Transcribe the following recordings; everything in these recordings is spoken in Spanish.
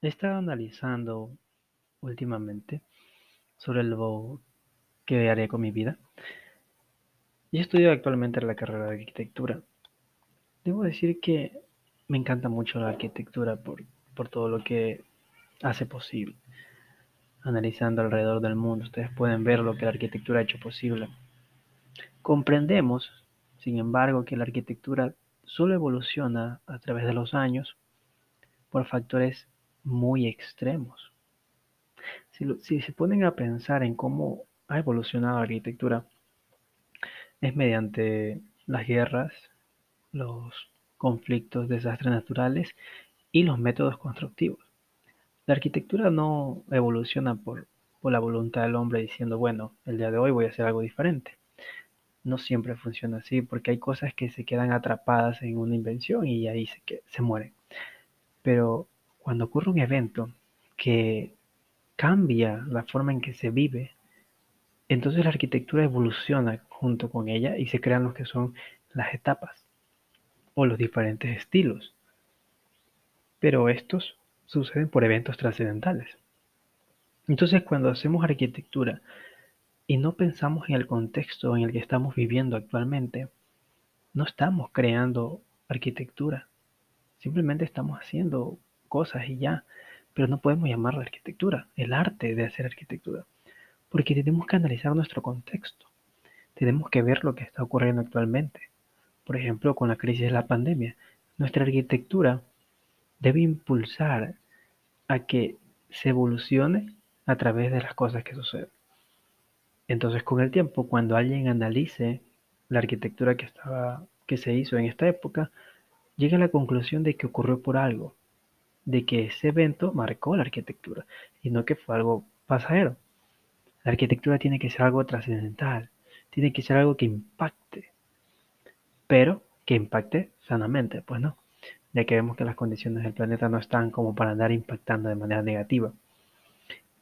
He estado analizando últimamente sobre lo que haré con mi vida. Yo estudio actualmente la carrera de arquitectura. Debo decir que me encanta mucho la arquitectura por, por todo lo que hace posible. Analizando alrededor del mundo, ustedes pueden ver lo que la arquitectura ha hecho posible. Comprendemos, sin embargo, que la arquitectura solo evoluciona a través de los años por factores muy extremos. Si, se ponen a pensar en cómo ha evolucionado la arquitectura, es mediante las guerras, los conflictos, desastres naturales y los métodos constructivos. La arquitectura no evoluciona por, la voluntad del hombre diciendo, bueno, el día de hoy voy a hacer algo diferente. No siempre funciona así porque hay cosas que se quedan atrapadas en una invención y ahí se, se mueren. Pero cuando ocurre un evento que cambia la forma en que se vive, entonces la arquitectura evoluciona junto con ella y se crean lo que son las etapas o los diferentes estilos. Pero estos suceden por eventos trascendentales. Entonces cuando hacemos arquitectura y no pensamos en el contexto en el que estamos viviendo actualmente, no estamos creando arquitectura, simplemente estamos haciendo cosas y ya, pero no podemos llamarla arquitectura, el arte de hacer arquitectura, porque tenemos que analizar nuestro contexto, tenemos que ver lo que está ocurriendo actualmente. Por ejemplo, con la crisis de la pandemia, nuestra arquitectura debe impulsar a que se evolucione a través de las cosas que suceden. Entonces, con el tiempo, cuando alguien analice la arquitectura que estaba que se hizo en esta época, llega a la conclusión de que ocurrió por algo, de que ese evento marcó la arquitectura y no que fue algo pasajero. La arquitectura tiene que ser algo trascendental, tiene que ser algo que impacte, pero que impacte sanamente, pues no, ya que vemos que las condiciones del planeta no están como para andar impactando de manera negativa.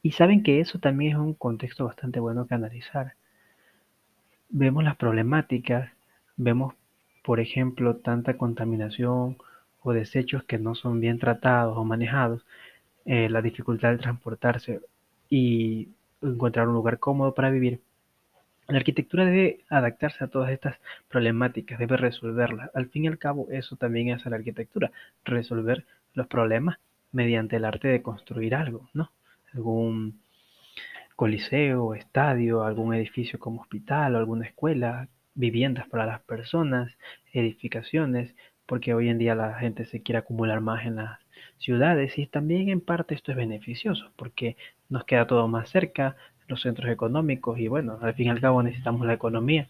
Y saben que eso también es un contexto bastante bueno que analizar. Vemos las problemáticas, vemos, por ejemplo, tanta contaminación, o desechos que no son bien tratados o manejados, eh, la dificultad de transportarse y encontrar un lugar cómodo para vivir. La arquitectura debe adaptarse a todas estas problemáticas, debe resolverlas. Al fin y al cabo, eso también es la arquitectura, resolver los problemas mediante el arte de construir algo, ¿no? Algún coliseo, estadio, algún edificio como hospital alguna escuela, viviendas para las personas, edificaciones, porque hoy en día la gente se quiere acumular más en las ciudades y también en parte esto es beneficioso porque nos queda todo más cerca, los centros económicos y bueno, al fin y al cabo necesitamos la economía,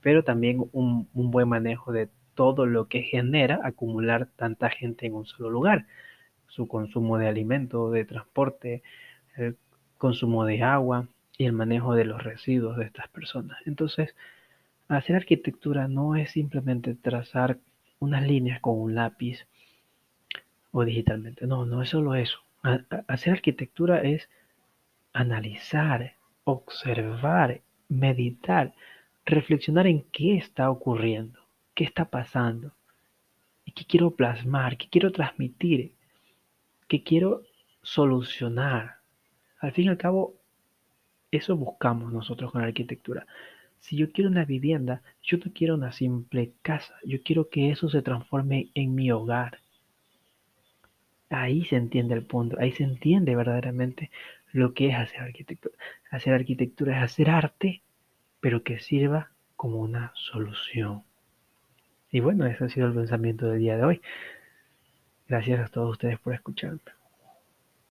pero también un, buen manejo de todo lo que genera acumular tanta gente en un solo lugar, su consumo de alimento, de transporte, el consumo de agua y el manejo de los residuos de estas personas. Entonces, hacer arquitectura no es simplemente trazar unas líneas con un lápiz o digitalmente. No, no es solo eso. Hacer arquitectura es analizar, observar, meditar, reflexionar en qué está ocurriendo, qué está pasando, qué quiero plasmar, qué quiero transmitir, qué quiero solucionar. Al fin y al cabo, eso buscamos nosotros con la arquitectura. Si yo quiero una vivienda, yo no quiero una simple casa, yo quiero que eso se transforme en mi hogar. Ahí se entiende el punto, ahí se entiende verdaderamente lo que es hacer arquitectura. Hacer arquitectura es hacer arte, pero que sirva como una solución. Y bueno, ese ha sido el pensamiento del día de hoy. Gracias a todos ustedes por escucharme.